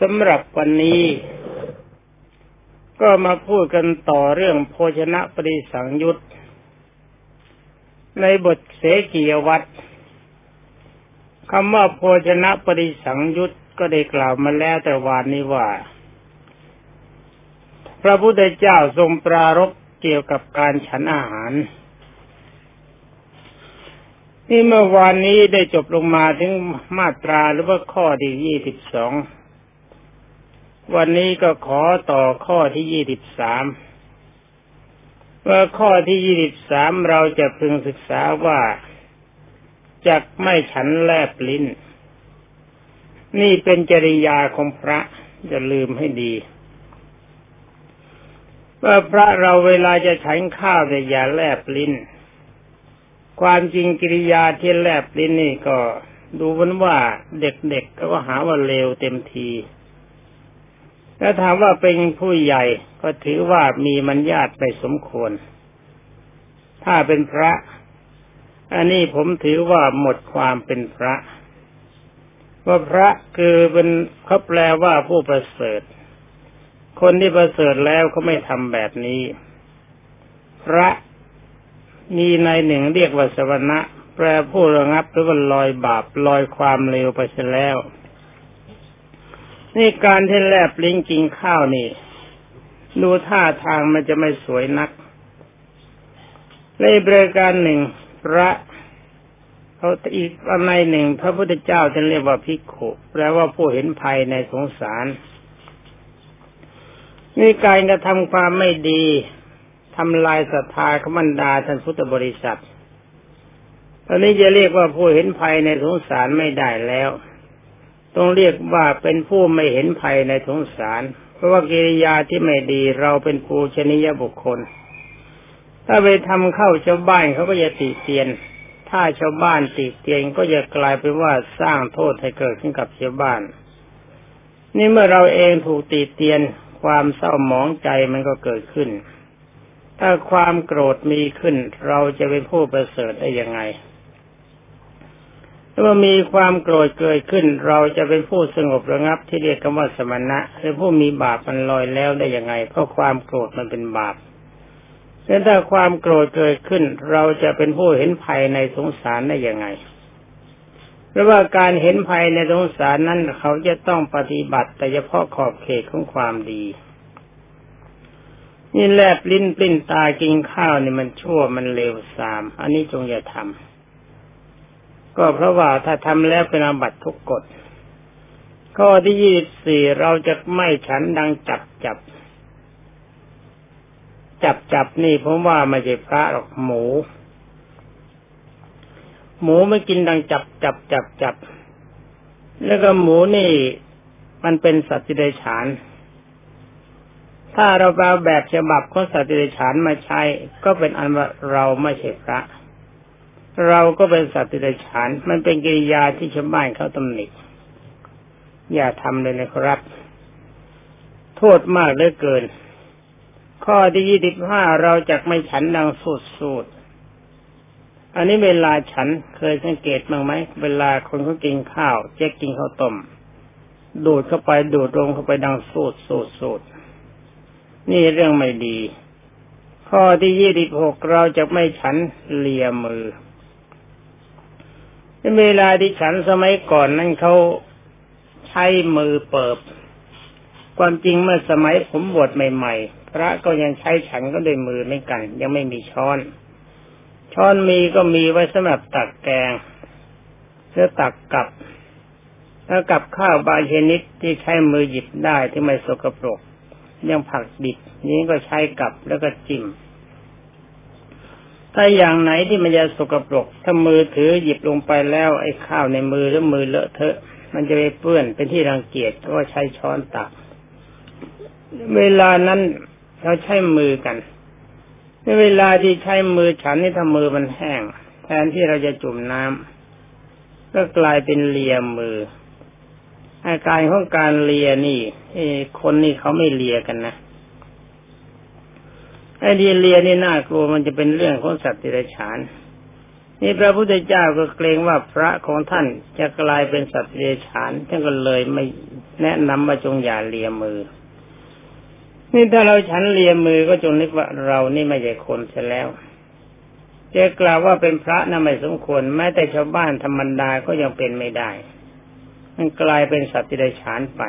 สำหรับวันนี้ ก็มาพูดกันต่อเรื่องโภชนะปริสังยุตในบทเสกียวัตรคำว่าโภชนะปริสังยุตก็ได้กล่าวมาแล้วแต่วานนี้ว่า พระพุทธเจ้าทรงปรารบเกี่ยวกับการฉันอาหาร นี่เมื่อวานนี้ได้จบลงมาถึงมาตราหรือว่าข้อที่ยี่สิบสอง วันนี้ก็ขอต่อข้อที่ยี่สิบสามว่าข้อที่ยี่สิบสามเราจะพึงศึกษาว่าจักไม่ฉันแลบลิ้น นี่เป็นจริยาของพระจะลืมให้ดี ว่าพระเราเวลาจะฉันข้าวแต่อย่าแลบลิ้น ความจริงกิริยาที่แลบลิ้นนี่ก็ดูเหมือนว่าเด็กๆก็หาว่าเลวเต็มที ถ้าถามว่าเป็นผู้ใหญ่ก็ถือว่ามีมัญญาตไปสมควร ถ้าเป็นพระ อันนี้ผมถือว่าหมดความเป็นพระ ว่าพระคือเป็นเขาแปลว่าผู้ประเสริฐ คนที่ประเสริฐแล้วเขาไม่ทำแบบนี้ พระมีในหนึ่งเรียกว่าสวรรณะแปลผู้ระงับหรือว่าลอยบาปลอยความเลวไปเสียแล้ว นี่การที่แลบลิ้นกินข้าวนี่ ดูท่าทางมันจะไม่สวยนัก ในบริการหนึ่งพระเขาอีกอันในหนึ่ง พระพุทธเจ้าท่านเรียกว่าพิกขุแปลว่าผู้เห็นภัยในสงสารนี่การกระทำความไม่ดีทำลายศรัทธาขมันดาท่านพุทธบริษัทตอนนี้จะเรียกว่าผู้เห็นภัยในสงสารไม่ได้แล้ว ต้องเรียกว่าเป็นผู้ไม่เห็นภัยในสงสาร เพราะว่ากิริยาที่ไม่ดีเราเป็นปูชนียบุคคล ถ้าไปทำเข้าชาวบ้านเขาก็จะติเตียน ถ้าชาวบ้านติเตียนก็จะกลายเป็นว่าสร้างโทษให้เกิดขึ้นกับชาวบ้าน นี่เมื่อเราเองถูกติเตียน ความเศร้าหมองใจมันก็เกิดขึ้น ถ้าความโกรธมีขึ้น เราจะเป็นผู้ประเสริฐได้ยังไง ถ้ามีความโกรธเกิดขึ้น เราจะเป็นผู้สงบระงับที่เรียกกันว่าสมณะหรือผู้มีบาปมันลอยแล้วได้ยังไง เพราะความโกรธมันเป็นบาปแต่ถ้าความโกรธเกิดขึ้น เราจะเป็นผู้เห็นภัยในสงสารได้ยังไงเพราะว่าการเห็นภัยในสงสารนั้นเขาจะต้องปฏิบัติ แต่เฉพาะขอบเขตของความดีนี่แลบลิ้นปลิ้นตากินข้าวนี่มันชั่วมันเลวทราม อันนี้จงอย่าทำ ก็เพราะว่าถ้าทำแล้วเป็นอาบัตทุกกฎข้อที่ยี่สิบสี่เราจะไม่ฉันดังจับจับ จับจับนี่ผมว่าไม่ใช่พระหรอกหมู หมูไม่กินดังจับจับจับจับ แล้วก็หมูนี่มันเป็นสัตว์ที่ได้ฉาน ถ้าเราเอาแบบฉบับของสัตว์เดรัจฉานมาใช้ ก็เป็นอันว่าเราไม่ใช่พระ เราก็เป็นสัตว์เดรัจฉานมันเป็นกิริยาที่ชาวบ้านเขาตำหนิอย่าทำเลยนะครับ โทษมากเหลือเกิน ข้อที่ยี่สิบห้าเราจะไม่ฉันดังสูดสูดอันนี้เวลาฉันเคยสังเกตบ้างไหมเวลาคนเขากินข้าวจะกินข้าวต้มดูดเข้าไปดูดลงเข้าไปดังสูดสูดสูดนี่เรื่องไม่ดี ข้อที่ยี่สิบหกเราจะไม่ฉันเลียมือ เวลาที่ฉันสมัยก่อนนั้นเขาใช้มือเปิบ ความจริงเมื่อสมัยผมบวชใหม่ ๆ พระก็ยังใช้ฉันก็ด้วยมือไม่กัน ยังไม่มีช้อน ช้อนมีก็มีไว้สำหรับตักแกงเพื่อตักกับแล้วกับข้าวบางชนิดที่ใช้มือหยิบได้ที่ไม่สกปรกยังผักดิบนี้ก็ใช้กับแล้วก็จิ้ม ถ้าอย่างไหนที่มันจะสกปรกถ้ามือถือหยิบลงไปแล้วไอ้ข้าวในมือแล้วมือเลอะเทอะ มันจะไปเปื้อนเป็นที่รังเกียจก็ใช้ช้อนตัก เวลานั้นเราใช้มือกันในเวลาที่ใช้มือฉันนี่ถ้ามือมันแห้ง แทนที่เราจะจุ่มน้ำก็กลายเป็นเลียมืออาการของการเลียนี่คนนี่เขาไม่เลียกันนะ ไอ้ดียเลียนนี่น่ากลัวมันจะเป็นเรื่องของสัตว์ติรฉาน นี่พระพุทธเจ้าก็เกรงว่าพระของท่านจะกลายเป็นสัตว์เดรัจฉานท่านก็เลยไม่แนะนำว่าจงอย่าเลียมือ นี่ถ้าเราฉันเลียมือก็จงนึกว่าเรานี่ไม่ใช่คนเสียแล้วจะกล่าวว่าเป็นพระน่ะไม่สมควรแม้แต่ชาวบ้านธรรมดาก็ยังเป็นไม่ได้ มันกลายเป็นสัตว์ที่ได้ฉานไป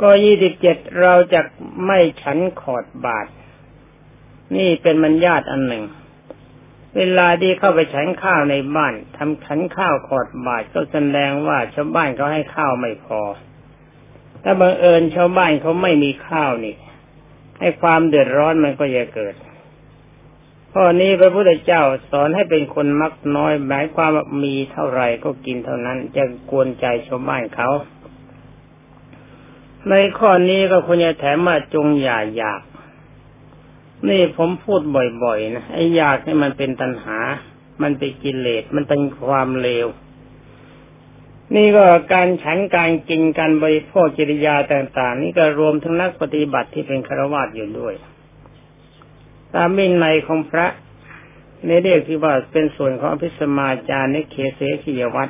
ก็ยี่สิบเจ็ดเราจะไม่ฉันขอดบาท นี่เป็นมัญญาตอันหนึ่ง เวลาที่เข้าไปฉันข้าวในบ้านทำฉันข้าวขอดบาทก็แสดงว่าชาวบ้านเขาให้ข้าวไม่พอ ถ้าบังเอิญชาวบ้านเขาไม่มีข้าวนี่ให้ความเดือดร้อนมันก็จะเกิดข้อนี้พระพุทธเจ้าสอนให้เป็นคนมักน้อยหมายความว่ามีเท่าไหร่ก็กินเท่านั้นจะกวนใจชาวบ้านเขา ในข้อนี้ก็ควรจะแถมว่าจงอย่าอยาก นี่ผมพูดบ่อยๆนะไอ้อยากนี่มันเป็นตัณหา มันเป็นกิเลสมันเป็นความเลว นี่ก็การฉันการกินการบริโภคจิริยาต่าง ๆ นี่ก็รวมทั้งนักปฏิบัติที่เป็นฆราวาสอยู่ด้วยตามมินในของพระในเรียกที่ว่าเป็นส่วนของอภิสมาจารย์ในเคเสขียวัด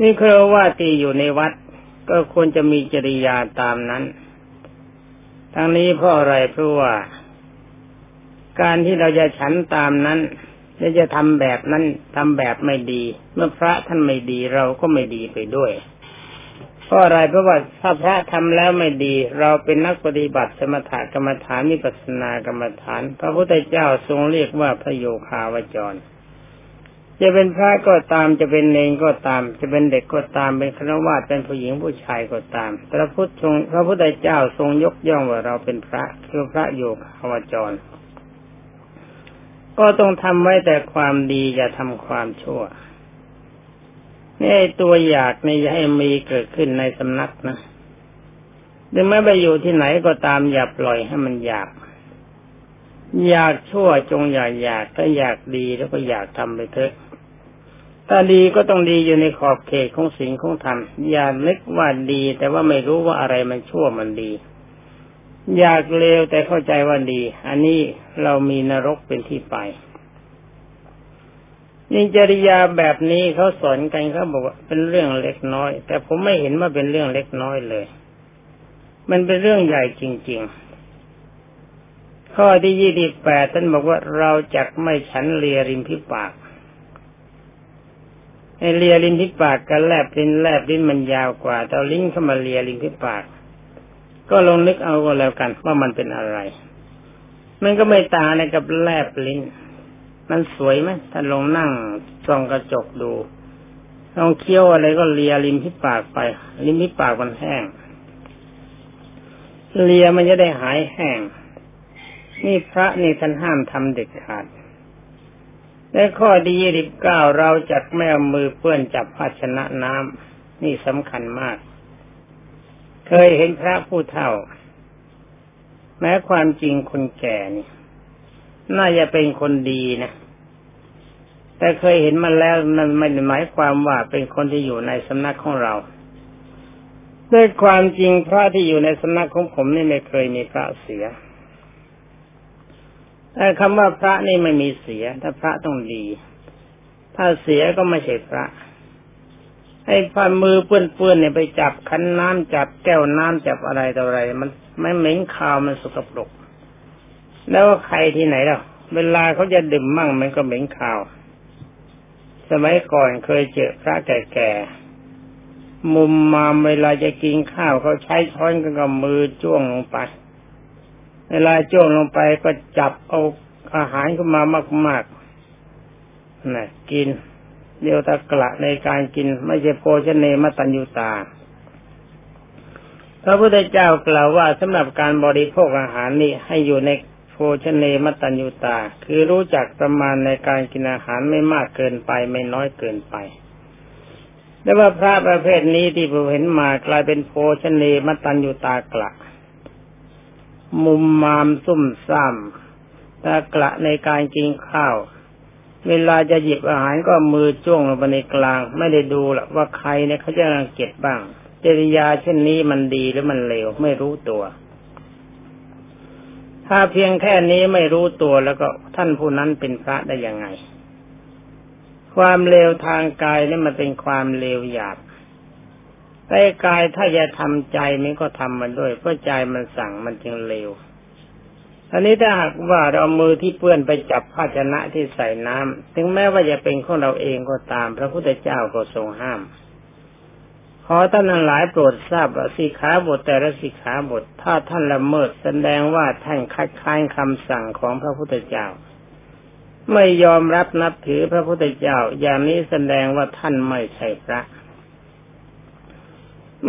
นี่ครว่าตีอยู่ในวัด ก็ควรจะมีจริยาตามนั้น ทั้งนี้เพราะอะไรเพราะว่า การที่เราจะฉันตามนั้นและจะทำแบบนั้นทำแบบไม่ดี เมื่อพระท่านไม่ดีเราก็ไม่ดีไปด้วย เพราะอะไรเพราะว่าถ้าพระทำแล้วไม่ดี เราเป็นนักปฏิบัติสมถกรรมฐานมิปัสนากรรมฐาน พระพุทธเจ้าทรงเรียกว่าพระโยคาวจร จะเป็นพระก็ตามจะเป็นเนงก็ตาม จะเป็นเด็กก็ตามเป็นคณวาเป็นผู้หญิงผู้ชายก็ตาม พระพุทธทรงพระพุทธเจ้าทรงยกย่องว่าเราเป็นพระคือพระโยคาวจร ก็ต้องทำไว้แต่ความดีอย่าทำความชั่วนี่ตัวอยากนี่อย่าให้มีเกิดขึ้นในสำนักนะหรือไม่ไปอยู่ที่ไหนก็ตามอย่าปล่อยให้มันอยาก อยากชั่วจงอย่าอยากถ้าอยากดีแล้วก็อยากทำไปเถอะ ถ้าดีก็ต้องดีอยู่ในขอบเขตของสิ่งของธรรมอย่าเล็กว่าดี แต่ว่าไม่รู้ว่าอะไรมันชั่วมันดี อยากเลวแต่เข้าใจว่าดี อันนี้เรามีนรกเป็นที่ไปนี่จริยาแบบนี้เขาสอนกันเขาบอกว่าเป็นเรื่องเล็กน้อย แต่ผมไม่เห็นว่าเป็นเรื่องเล็กน้อยเลย มันเป็นเรื่องใหญ่จริง ๆ ข้อที่ยี่สิบแปดท่านบอกว่าเราจักไม่ฉันเลียริมพิปาก ไอเลียริมพิปากกับแลบลิ้นแลบลิ้นมันยาวกว่าแต่ลิ้นเข้ามาเลียริมพิปาก ก็ลองนึกเอาก็แล้วกันว่ามันเป็นอะไร มันก็ไม่ต่างอะไรกับแลบลิ้น มันสวยไหมถ้าลองนั่งส่องกระจกดูลองเคี้ยวอะไรก็เลียริมที่ปากไปริมที่ปากมันแห้ง เลียมันจะได้หายแห้ง นี่พระนี่ท่านห้ามทำเด็ดขาด ในข้อดียี่สิบเก้าเราจัดไม่เอามือเปื้อนจับภาชนะน้ำนี่สำคัญมาก เคยเห็นพระผู้เฒ่า แม้ความจริงคนแก่นี่ น่าจะเป็นคนดีนะแต่เคยเห็นมาแล้วมันไม่หมายความว่าเป็นคนที่อยู่ในสำนักของเราด้วยความจริงพระที่อยู่ในสำนักของผมนี่ไม่เคยมีพระเสีย แต่คำว่าพระนี่ไม่มีเสีย ถ้าพระต้องดี ถ้าเสียก็ไม่ใช่พระไอ้พันมือเปื้อนๆเนี่ยไปจับคันน้ำจับแก้วน้ำจับอะไรต่ออะไร มันไม่เหม็นคาวมันสกปรก แล้วใครที่ไหนล่ะเวลาเขาจะดื่มมั่งมันก็เหม็นขาว สมัยก่อนเคยเจอพระแก่ๆมุมมามเวลาจะกินข้าวเขาใช้ช้อนกับมือจ้วงลงไป เวลาจ้วงลงไปก็จับเอาอาหารขึ้นมามากๆนะกินเดียวตะกละในการกินไม่ใช่โภชเนมตัญญูตา พระพุทธเจ้ากล่าวว่าสำหรับการบริโภคอาหารนี่ให้อยู่ในโภชเนมตัญญูตา คือรู้จักประมาณในการกินอาหารไม่มากเกินไปไม่น้อยเกินไปแต่ว่าพระประเภทนี้ที่ผมเห็นมากลายเป็นโภชเนมตัญญูตากละ มุมมามซุ่มซ่ามตากละในการกินข้าว เวลาจะหยิบอาหารก็มือจ้วงลงไปในกลาง ไม่ได้ดูหรอกว่าใครเนี่ยเขาจะรังเกียจบ้างจริยาเช่นนี้มันดีหรือมันเลวไม่รู้ตัว ถ้าเพียงแค่นี้ไม่รู้ตัวแล้วก็ท่านผู้นั้นเป็นพระได้ยังไง ความเลวทางกายนี่มันเป็นความเลวหยาบ แต่กายถ้าจะทำใจมันก็ทำมันด้วยเพราะใจมันสั่งมันจึงเร็วอันนี้ถ้าหากว่าเรามือที่เปื้อนไปจับภาชนะที่ใส่น้ำถึงแม้ว่าจะเป็นของเราเองก็ตาม พระพุทธเจ้าก็ทรงห้าม ขอท่านหลายโปรดทราบว่าสิขาบทแต่ละสิขาบท ถ้าท่านละเมิดแสดงว่าท่านคัดค้านคำสั่งของพระพุทธเจ้า ไม่ยอมรับนับถือพระพุทธเจ้า อย่างนี้แสดงว่าท่านไม่ใช่พระ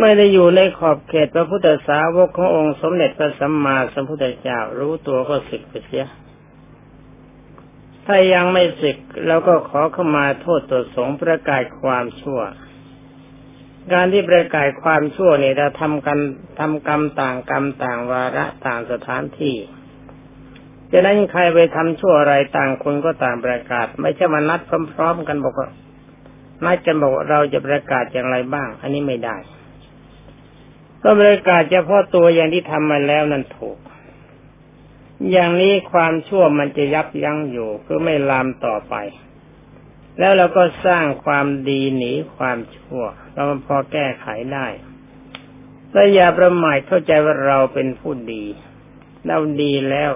ไม่ได้อยู่ในขอบเขตพระพุทธสาวกขององค์สมเด็จพระสัมมาสัมพุทธเจ้ารู้ตัวก็สึกไปเสีย ถ้ายังไม่สึกเราก็ขอเข้ามาโทษตัวสงประกาศความชั่ว การที่ประกาศความชั่วเนี่ยเราทำกันทำกรรมต่างกรรมต่างวาระต่างสถานที่จะนั้นใครไปทำชั่วอะไรต่างคนก็ต่างประกาศ ไม่ใช่มานัดพร้อมๆกันบอกว่านัดกันบอกเราจะประกาศอย่างไรบ้าง อันนี้ไม่ได้ ก็บริการเฉพาะตัวอย่างที่ทำมาแล้วนั่นถูก อย่างนี้ความชั่วมันจะยับยั้งอยู่คือไม่ลามต่อไป แล้วเราก็สร้างความดีหนีความชั่ว เราพอแก้ไขได้แต่อย่าประมาทเข้าใจว่าเราเป็นผู้ดีเราดีแล้ว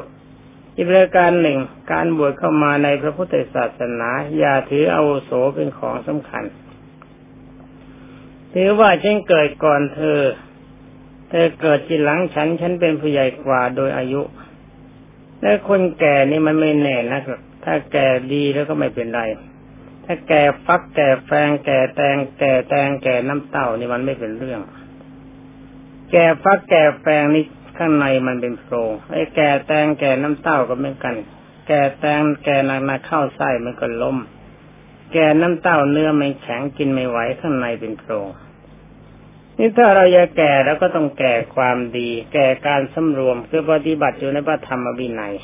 อีกประการหนึ่งการบวชเข้ามาในพระพุทธศาสนา อย่าถือเอาโสเป็นของสำคัญ ถือว่าฉันเกิดก่อนเธอ แต่เกิดทีหลังฉัน ฉันเป็นผู้ใหญ่กว่าโดยอายุ และคนแก่นี่มันไม่แน่นะครับ ถ้าแก่ดีแล้วก็ไม่เป็นไร ถ้าแก่ฟักแก่แฟงแก่แตงแก่แตงแก่น้ำเต้านี่มันไม่เป็นเรื่อง แก่ฟักแก่แฟงนี่ข้างในมันเป็นโพรงไอ้แก่แตงแก่น้ำเต้าก็เหมือนกัน แก่แตงแก่นานาเข้าไส้มันก็ล้ม แก่น้ำเต้าเนื้อมันแข็งกินไม่ไหวข้างในเป็นโพรง นี่ถ้าเราจะแก่เราก็ต้องแก่ความดี แก่การสำรวมคือปฏิบัติอยู่ในพระธรรมวินัย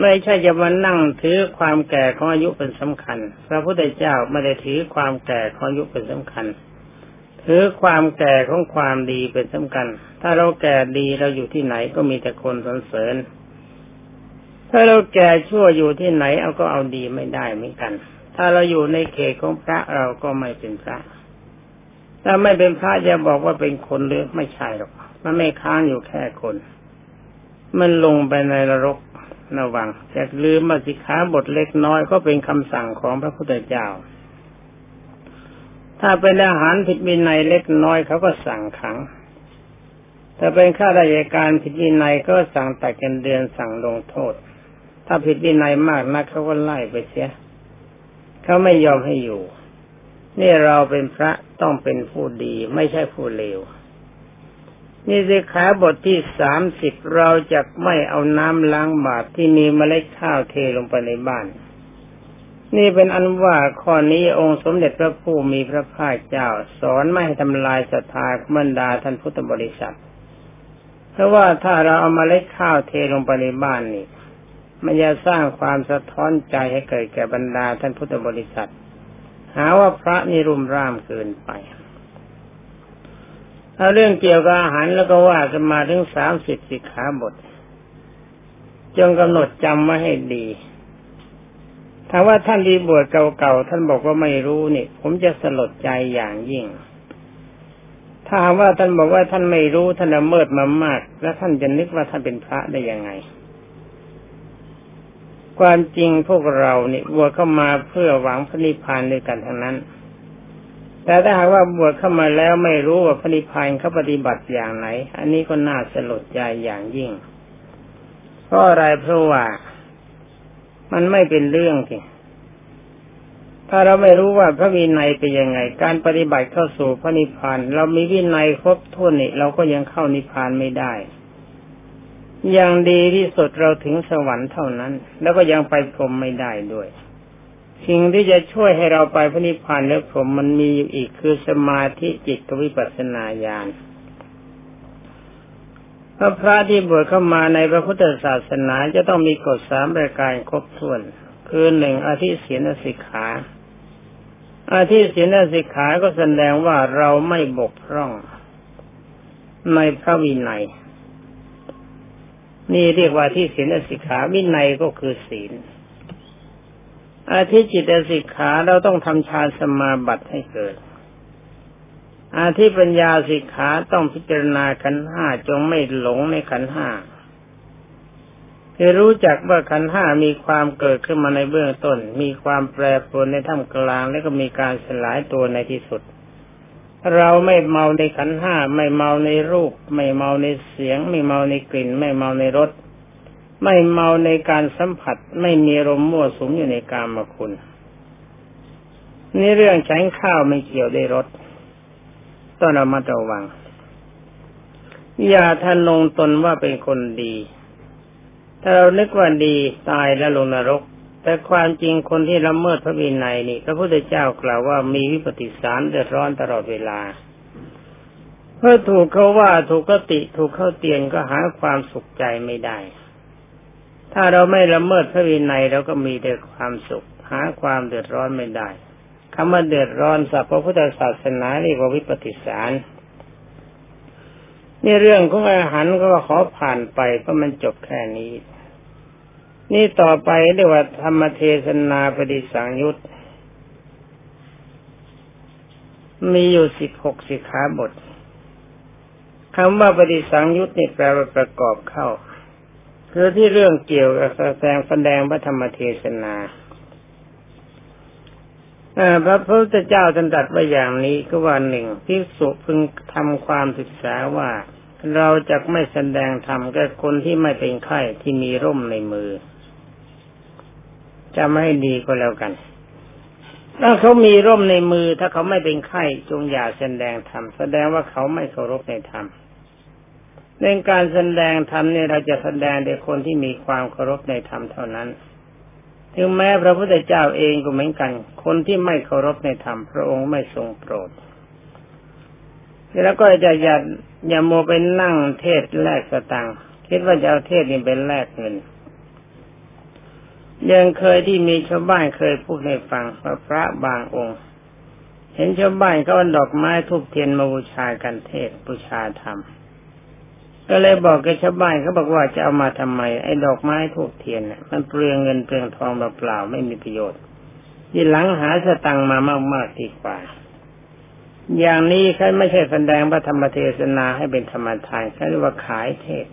ไม่ใช่จะมานั่งถือความแก่ของอายุเป็นสำคัญ พระพุทธเจ้าไม่ได้ถือความแก่ของอายุเป็นสำคัญ ถือความแก่ของความดีเป็นสำคัญ ถ้าเราแก่ดีเราอยู่ที่ไหนก็มีแต่คนสรรเสริญ ถ้าเราแก่ชั่วอยู่ที่ไหนเอาก็เอาดีไม่ได้เหมือนกัน ถ้าเราอยู่ในเขตของพระเราก็ไม่เป็นพระ ถ้าไม่เป็นพระจะบอกว่าเป็นคนหรือไม่ใช่หรอกมันไม่ค้างอยู่แค่คน มันลงไปในนรกระวังจะลืมมาสิขาบทเล็กน้อยก็เป็นคำสั่งของพระพุทธเจ้า ถ้าเป็นอาหารผิดวินัยเล็กน้อยเขาก็สั่งขังถ้าเป็นข้าราชการผิดวินัยก็สั่งตัดกันเดือนสั่งลงโทษ ถ้าผิดวินัยมากนักเขาก็ไล่ไปเสียเขาไม่ยอมให้อยู่ นี่เราเป็นพระต้องเป็นผู้ดีไม่ใช่ผู้เลวนี่สิขาบทที่สามสิบเราจะไม่เอาน้ำล้างบาตรที่มีเมล็ดข้าวเทลงไปในบ้าน นี่เป็นอันว่าข้อนี้องค์สมเด็จพระผู้มีพระภาคเจ้า สอนไม่ให้ทำลายศรัทธาบรรดาท่านพุทธบริษัท เพราะว่าถ้าเราเอามาเล็ดข้าวเทลงไปในบ้านนี่ มันจะสร้างความสะท้อนใจให้เกิดแก่บรรดาท่านพุทธบริษัท หาว่าพระนี่รุมร่ามเกินไปถ้าเรื่องเกี่ยวกับอาหารแล้วก็ว่ากันมาถึงสามสิบสิกขาบทจงกำหนดจำไว้ให้ดีถ้าว่าท่านดีบวชเก่าๆท่านบอกว่าไม่รู้นี่ ผมจะสลดใจอย่างยิ่ง ถ้าว่าท่านบอกว่าท่านไม่รู้ท่านละเมิดมามาก แล้วท่านจะนึกว่าท่านเป็นพระได้ยังไง ความจริงพวกเราเนี่ยบวชเข้ามาเพื่อหวังพระนิพพานด้วยกันทั้งนั้น แต่ถ้าหากว่าบวชเข้ามาแล้วไม่รู้ว่าพระนิพพานเขาปฏิบัติอย่างไหน อันนี้ก็น่าสลดใจอย่างยิ่ง เพราะอะไรเพราะว่ามันไม่เป็นเรื่องที่ถ้าเราไม่รู้ว่าพระวินัยเป็นยังไง การปฏิบัติเข้าสู่พระนิพพานเรามีวินัยครบถ้วนนี่เราก็ยังเข้านิพพานไม่ได้ อย่างดีที่สุดเราถึงสวรรค์เท่านั้น แล้วก็ยังไปพรหมไม่ได้ด้วย สิ่งที่จะช่วยให้เราไปพระนิพพานและพรหมมันมีอยู่อีกคือสมาธิจิตวิปัสสนาญาณพระพระที่บวชเข้ามาในพระพุทธศาสนาจะต้องมีกฎสามประการครบถ้วน คือหนึ่งอธิศีนสิกขาอาทิศีนสิกขาก็แสดงว่าเราไม่บกพร่อง ในพระวินัย นี่เรียกว่าที่ศีลสิกขาวินัยก็คือศีลอาทิจิตสิกขาเราต้องทำฌานสมาบัติให้เกิด อาทิปัญญาสิกขาต้องพิจารณาขันห้าจงไม่หลงในขันห้าคือรู้จักว่าขันห้ามีความเกิดขึ้นมาในเบื้องต้น มีความแปรปรวนในท่ามกลางและก็มีการสลายตัวในที่สุด เราไม่เมาในขันห้าไม่เมาในรูป ไม่เมาในเสียง ไม่เมาในกลิ่น ไม่เมาในรสไม่เมาในการสัมผัส ไม่มีรมมั่วสุมอยู่ในกามคุณ นี่เรื่องใช้ข้าวไม่เกี่ยวได้รสต้องรามาระวัง อย่าทะนงตนว่าเป็นคนดี ถ้าเรานึกว่าดีตายแล้วลงนรก แต่ความจริงคนที่ละเมิดพระวินัยนี่ พระพุทธเจ้ากล่าวว่ามีวิปฏิสารเดือดร้อนตลอดเวลา เพื่อถูกเขาว่าถูกกติถูกเข้าเตียนก็หาความสุขใจไม่ได้ ถ้าเราไม่ละเมิดพระวินัยเราก็มีแต่ความสุข หาความเดือดร้อนไม่ได้คำว่าเดือดร้อนสัพพพุทธศาสนาเรียกว่าวิปฏิสารนี่เรื่องของอาหารก็ขอผ่านไปเพราะมันจบแค่นี้ นี่ต่อไปเรียกว่าธรรมเทศนาปฏิสังยุตมีอยู่สิบหกสิขาบทคำว่าปฏิสังยุตนี่แปลว่าประกอบเข้า คือที่เรื่องเกี่ยวกับแสดงแสดงพระธรรมเทศนาพระพุทธเจ้าท่านตรัสไว้อย่างนี้ก็ว่าหนึ่งพิสุพึงทำความศึกษาว่า เราจะไม่แสดงธรรมแกับคนที่ไม่เป็นไข้ที่มีร่มในมือ จะไม่ให้ดีก็แล้วกัน ถ้าเขามีร่มในมือ ถ้าเขาไม่เป็นไข้จงอย่าแสดงธรรมแสดงว่าเขาไม่เคารพในธรรมในการแสดงธรรมเนี่ยเราจะแสดงแต่คนที่มีความเคารพในธรรมเท่านั้น ถึงแม้พระพุทธเจ้าเองก็เหมือนกัน คนที่ไม่เคารพในธรรมพระองค์ไม่ทรงโปรด แล้วก็จะอย่าอย่าโมไปนั่งเทศแลกสตังค์คิดว่าจะเอาเทศนี่เป็นแลกเงิน ยังเคยที่มีชาวบ้านเคยพูดให้ฟังว่าพระบางองค์ เห็นชาวบ้านเขาเอาดอกไม้ทุบเทียนมาบูชากันเทศบูชาธรรมก็เลยบอกกับชาวบ้านเขาบอกว่าจะเอามาทำไมไอ้ดอกไม้ทูกเทียนเนี่ยมันเปลืองเงินเปลืองทองเปล่าไม่มีประโยชน์ยี่หลังหาสตังมามากๆดีกว่า อย่างนี้ใครไม่ใช่แสดงพระธรรมเทศนาให้เป็นธรรมทานใครเรียกว่าขายเทศ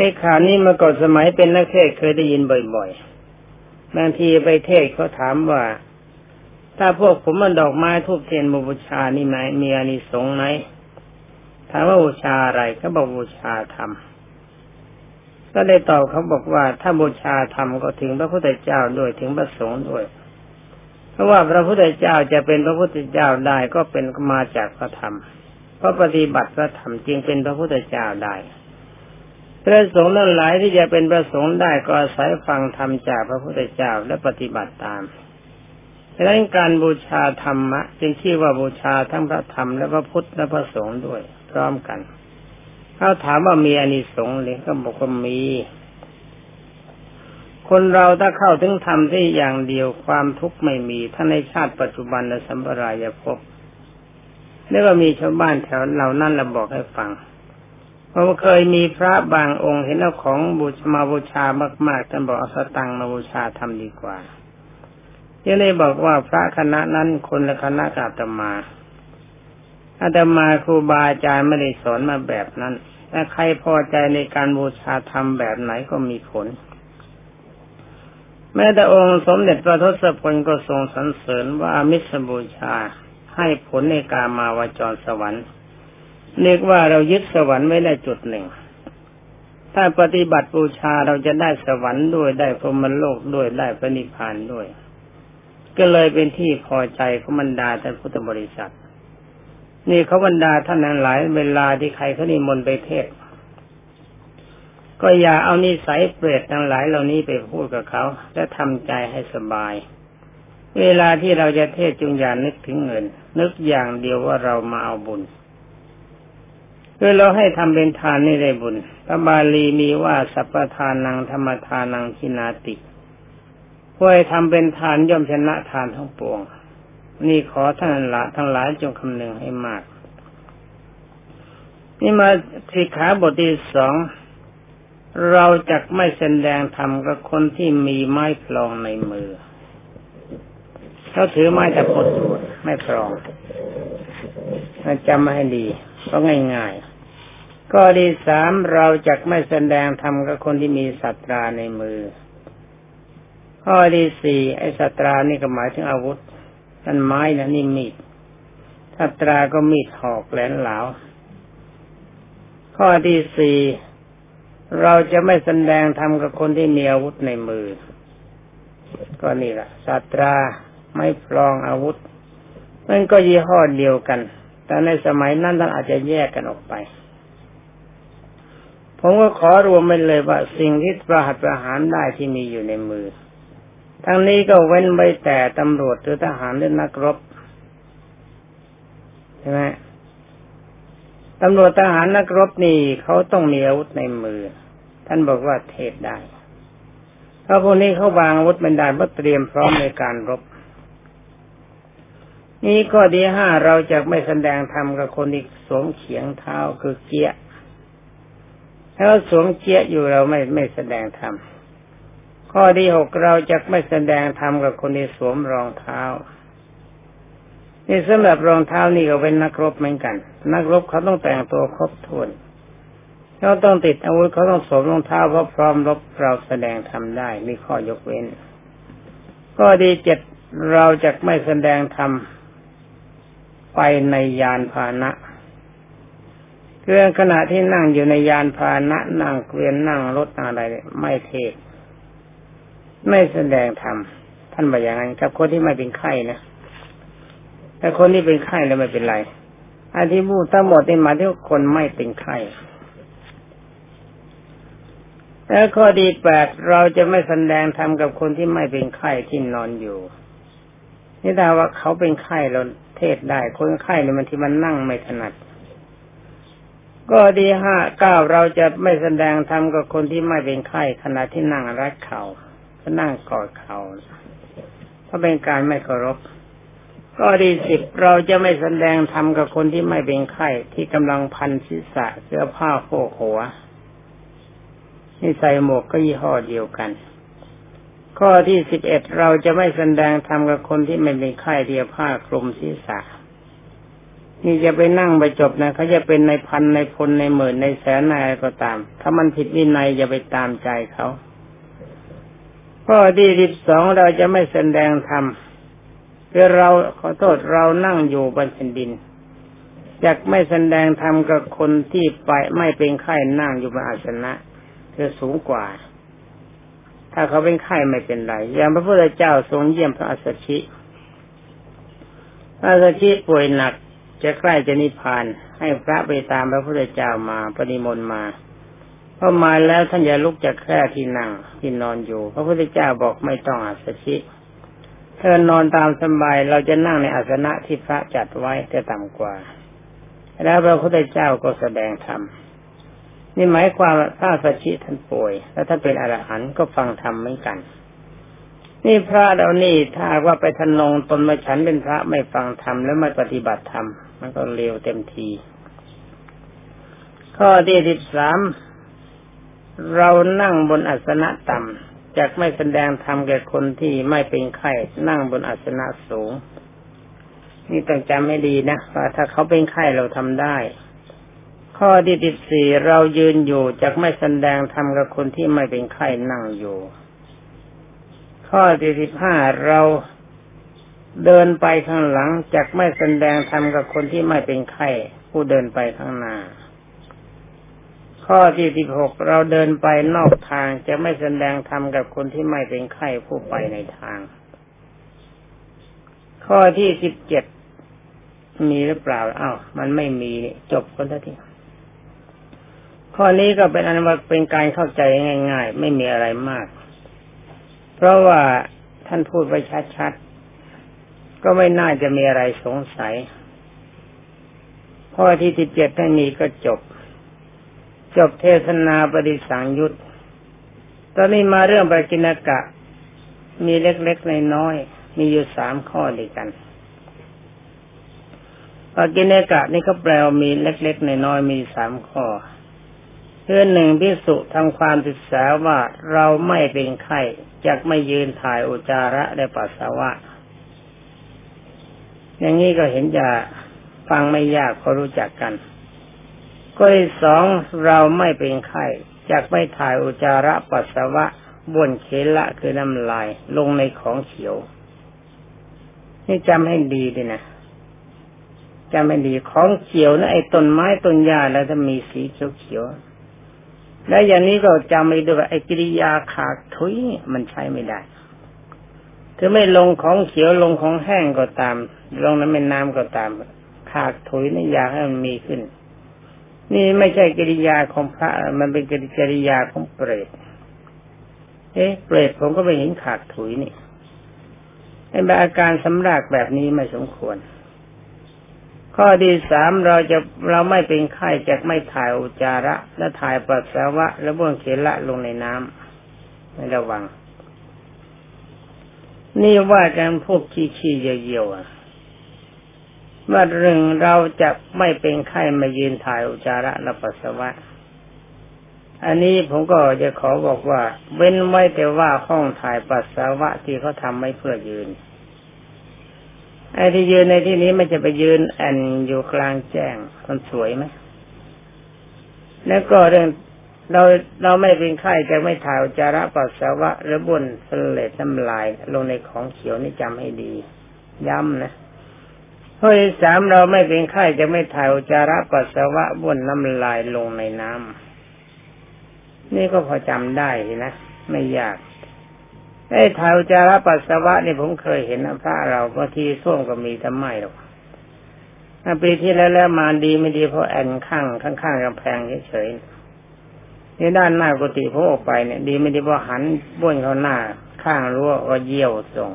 ไอ้ข่าวนี้มาก่อนสมัยเป็นนักเทศเคยได้ยินบ่อยๆ บางทีไปเทศเขาถามว่า ถ้าพวกผมมันดอกไม้ทูบเทียนบูชานี่ไหมมีอานิสงส์ไหมถามว่าบูชาอะไรก็บอกบูชาธรรมก็ได้ตอบเขาบอกว่าถ้าบูชาธรรมก็ถึงพระพุทธเจ้าด้วยถึงพระสงฆ์ด้วย เพราะว่าพระพุทธเจ้าจะเป็นพระพุทธเจ้าได้ก็เป็นมาจากพระธรรมเพราะปฏิบัติพระธรรมจึงเป็นพระพุทธเจ้าได้ พระสงฆ์นั้นหลายที่จะเป็นพระสงฆ์ได้ก็อาศัยฟังธรรมจากพระพุทธเจ้าและปฏิบัติตามดังนั้นการบูชาธรรมะ จึงชื่อว่าบูชาทั้งพระธรรมและพระพุทธและพระสงฆ์ด้วย พร้อมกันเขาถามว่ามีอานิสงส์หรือก็บอกว่ามี คนเราถ้าเข้าถึงธรรมที่อย่างเดียวความทุกข์ไม่มีทั้งในชาติปัจจุบันและสัมปรายภพนี่ก็มีชาวบ้านแถวเหล่านั้นเราบอกให้ฟัง ผมเคยมีพระบางองค์เห็นเอาของบูชมาบูชามากๆท่านบอกเอาสตังมาบูชาทำดีกว่าที่ได้บอกว่าพระคณะนั้นคนละคณะกาตมาอาตมาครูบาอาจารย์ไม่ได้สอนมาแบบนั้นถ้าใครพอใจในการบูชาธรรมแบบไหนก็มีผล แม้แต่องค์สมเด็จพระทศพลก็ทรงสรรเสริญว่ามิสบูชาให้ผลในการมาวจรสวรรค์ เรียกว่าเรายึดสวรรค์ไว้ได้จุดหนึ่ง ถ้าปฏิบัติบูชาเราจะได้สวรรค์ด้วยได้พรมโลกด้วยได้พระนิพพานด้วย ก็เลยเป็นที่พอใจของบรรดาท่านพุทธบริษัท นี่เขาบรรดาท่านนั้นหลายเวลาที่ใครเขานิมนต์ไปเทศ ก็อย่าเอานิสัยเปรตทั้งหลายเหล่านี้ไปพูดกับเขา และทำใจให้สบายเวลาที่เราจะเทศจงอย่านึกถึงเงิน นึกอย่างเดียวว่าเรามาเอาบุญ คือเราให้ทำเป็นทานนี่ได้บุญพระบาลีมีว่าสัพพทานังธรรมทานังคินาติผู้ให้ทำเป็นทานย่อมชนะทานทั้งปวง นี่ขอท่านละทั้งหลายจงคำนึงให้มาก นี่มาสิกขาบทที่สองเราจะไม่แสดงธรรมกับคนที่มีไม้พลองในมือเขาถือไม้ตะพดไม่พลองจำมาให้ดีก็ง่ายๆ ก็ที่สามเราจะไม่แสดงธรรมกับคนที่มีสัตราในมือ ข้อที่สี่ไอ้สัตรานี่ก็หมายถึงอาวุธนั่นไม้นะนี่มีดสัตราก็มีดหอกแหลนเหลาข้อที่สี่เราจะไม่แสดงธรรมกับคนที่มีอาวุธในมือ ก็นี่แหละสัตราไม่พลองอาวุธมันก็ยี่ห้อเดียวกัน แต่ในสมัยนั้นท่านอาจจะแยกกันออกไป ผมก็ขอรวมไปเลยว่าสิ่งที่ประหัตประหารได้ที่มีอยู่ในมือ ทั้งนี้ก็เว้นไว้แต่ตำรวจหรือทหารหรือนักรบใช่ไหมตำรวจทหารนักรบนี่เขาต้องมีอาวุธในมือ ท่านบอกว่าเทศได้เพราะพวกนี้เขาวางอาวุธเป็นได้เพื่อเตรียมพร้อมในการรบ นี่ข้อที่ห้าเราจะไม่แสดงธรรมกับคนที่สวมเขียงเท้าคือเกี้ย ถ้าสวมเกี้ยอยู่เราไม่ไม่แสดงธรรมข้อที่หกเราจะไม่แสดงธรรมกับคนที่สวมรองเท้านี่สำหรับรองเท้านี่ก็เป็นนักรบเหมือนกัน นักรบเขาต้องแต่งตัวครบถ้วนเขาต้องติดอาวุธเขาต้องสวมรองเท้าเพราะพร้อมรบเราแสดงทำได้มีข้อยกเว้นข้อดีเจ็ดเราจะไม่แสดงธรรมไปในยานพาหนะ เคืองขณะที่นั่งอยู่ในยานพาหนะนั่งเกวียนนั่งรถนั่งอะไรไม่เทศ ไม่แสดงธรรมท่านบอกอย่างนั้นกับคนที่ไม่เป็นไข้นะแต่คนที่เป็นไข้แล้วไม่เป็นไรอันที่พูดทั้งหมดนี่มาที่คนไม่เป็นไข้แล้วข้อดีแปดเราจะไม่แสดงธรรมกับคนที่ไม่เป็นไข้ที่นอนอยู่นี่ถ้าว่าเขาเป็นไข้เราเทศได้คนไข้เนี่ยมันที่มันนั่งไม่ถนัด ก็ดีห้าเก้าเราจะไม่แสดงธรรมกับคนที่ไม่เป็นไข้ขณะที่นั่งรัดเขา่าก็นั่งกอดเขา่าเพราะเป็นการไม่เคารพก็ดีสิบเราจะไม่แสดงธรรมกับคนที่ไม่เป็นไข้ที่กำลังพันศีรษะเสื้อผ้าโคกหัวนี่ใส่หมวกก็ยี่ห้อเดียวกัน ข้อที่สิบเอ็ดเราจะไม่แสดงธรรมกับคนที่ไม่เป็นไข้เดียผ้าคลุมศีรษะ นี่จะไปนั่งไปจบนะเขาจะเป็นในพันในพลในหมื่นในแสนนายก็ตาม ถ้ามันผิดวินัยอย่าไปตามใจเขาข้อที่สิบสองเราจะไม่แสดงธรรมคือเราขอโทษเรานั่งอยู่บนแผ่นดินอยากไม่แสดงธรรมกับคนที่ไปไม่เป็นไข้นั่งอยู่บนอาสนะคือสูงกว่า ถ้าเขาเป็นไข้ไม่เป็นไรอย่างพระพุทธเจ้าทรงเยี่ยมพระอัสสชิพระอัสสชิป่วยหนัก จะใกล้จะนิพพาน ให้พระไปตามพระพุทธเจ้ามาปฏิมนมาพอมาแล้วท่านอย่าลุกจากแค่ที่นั่งที่นอนอยู่ พระพุทธเจ้าบอกไม่ต้องอัสชิเธอนอนตามสบายเราจะนั่งในอาสนะที่พระจัดไว้แต่ต่ำกว่า แล้วพระพุทธเจ้าก็แสดงธรรมนี่หมายความว่าถ้าสัชิท่านป่วย แล้วถ้าเป็นอรหันต์ก็ฟังธรรมเหมือนกัน นี่พระเรานี่ถ้าว่าไปทนงตนมาฉันเป็นพระไม่ฟังธรรมแล้วไม่ปฏิบัติธรรม มันก็เร็วเต็มที ข้อที่สิบสามเรานั่งบนอัสนะต่ำจะไม่แสดงธรรมแก่คนที่ไม่เป็นไข้นั่งบนอาสนะสูง นี่ต้องจำให้ดีนะว่าถ้าเขาเป็นไข้เราทำได้ ข้อที่สิบสี่เรายืนอยู่จะไม่แสดงธรรมกับคนที่ไม่เป็นไข้นั่งอยู่ ข้อที่สิบห้าเรา เดินไปข้างหลังจะไม่แสดงธรรมกับคนที่ไม่เป็นไข้ผู้เดินไปข้างหน้า ข้อที่สิบหกเราเดินไปนอกทางจะไม่แสดงธรรมกับคนที่ไม่เป็นไข้ผู้ไปในทาง ข้อที่สิบเจ็ดมีหรือเปล่าอ้าวมันไม่มีจบคนทีข้อนี้ก็เป็นอันว่าเป็นการเข้าใจง่าย ๆ ไม่มีอะไรมาก เพราะว่าท่านพูดไว้ชัดๆ ก็ไม่น่าจะมีอะไรสงสัย ข้อที่สิบเจ็ดถ้ามีก็จบ จบเทศนาปฏิสังยุตตอนนี้มาเรื่องปกินกะ มีเล็กๆในน้อย มีอยู่สามข้อด้วยกันปกินกะนี่เขาแปลว่ามีเล็กๆในน้อยมีสามข้อเพื่อหนึ่งพิสุทำความศึกษาว่าเราไม่เป็นไข้จะไม่ยืนถ่ายอุจาระและปัสสาวะ อย่างนี้ก็เห็นจะฟังไม่ยากเพราะรู้จักกันก็ที่สองเราไม่เป็นไข้จากไม่ถ่ายอุจาระปัสสาวะบ้วนเคละคือน้ำลายลงในของเขียว นี่จำให้ดีดีนะจำให้ดีของเขียวนะไอ้ต้นไม้ต้นหญ้าแล้วถ้ามีสีเขียวเขียวและอย่างนี้ก็จำไม่ด้วยไอ้กิริยาขาดทุยมันใช้ไม่ได้ คือไม่ลงของเขียวลงของแห้งก็ตาม ลงน้ำเป็นน้ำก็ตามขาดถุยนี่อยากให้มันมีขึ้น นี่ไม่ใช่กิริยาของพระ มันเป็นกิริยาของเปรตเอ๊ะเปรตผมก็ไปเห็นขาดถุยนี่ไอ้แบบอาการสำรากแบบนี้ไม่สมควร ข้อที่สามเราจะเราไม่เป็นไข้จะไม่ถ่ายอุจจาระ และถ่ายปัสสาวะ และบ้วนเขละลงในน้ำไม่ระวัง นี่ว่ากันพวกขี้ขี้เยี่ยวๆว่าเรื่องเราจะไม่เป็นไข้มายืนถ่ายอุจจาระและปัสสาวะ อันนี้ผมก็จะขอบอกว่า เว้นไว้แต่ว่าห้องถ่ายปัสสาวะที่เขาทำไม่เพื่อยืนไอ้ที่ยืนในที่นี้ไม่จะไปยืนแอนอยู่กลางแจ้งมันสวยไหมแล้วก็เรื่อง เราเราไม่เป็นไข้จะไม่ถ่ายจาระปัสสาวะหรือบุญสเลดน้ำลาย ลงในของเขียวนี่จำให้ดี ย้ำนะข้อที่สามเราไม่เป็นไข้จะไม่ถ่ายจาระปัสสาวะบุญน้ำลายลงในน้ำนี่ก็พอจำได้นะไม่ยากไอ้ถ่ายจจาระปัสสาวะนี่ผมเคยเห็นนะพระเราบางทีส้วมก็มีทำไมหรอกปีที่แล้วแล้วมาดีไม่ดีเพราะแอนข้างข้างๆกำแพงเฉยๆ ในด้านหน้ากุฏิผมออกไปเนี่ยดีไม่ดีพอหันบ้วนเขาหน้า ข้างรั้วก็เยี่ยวส่ง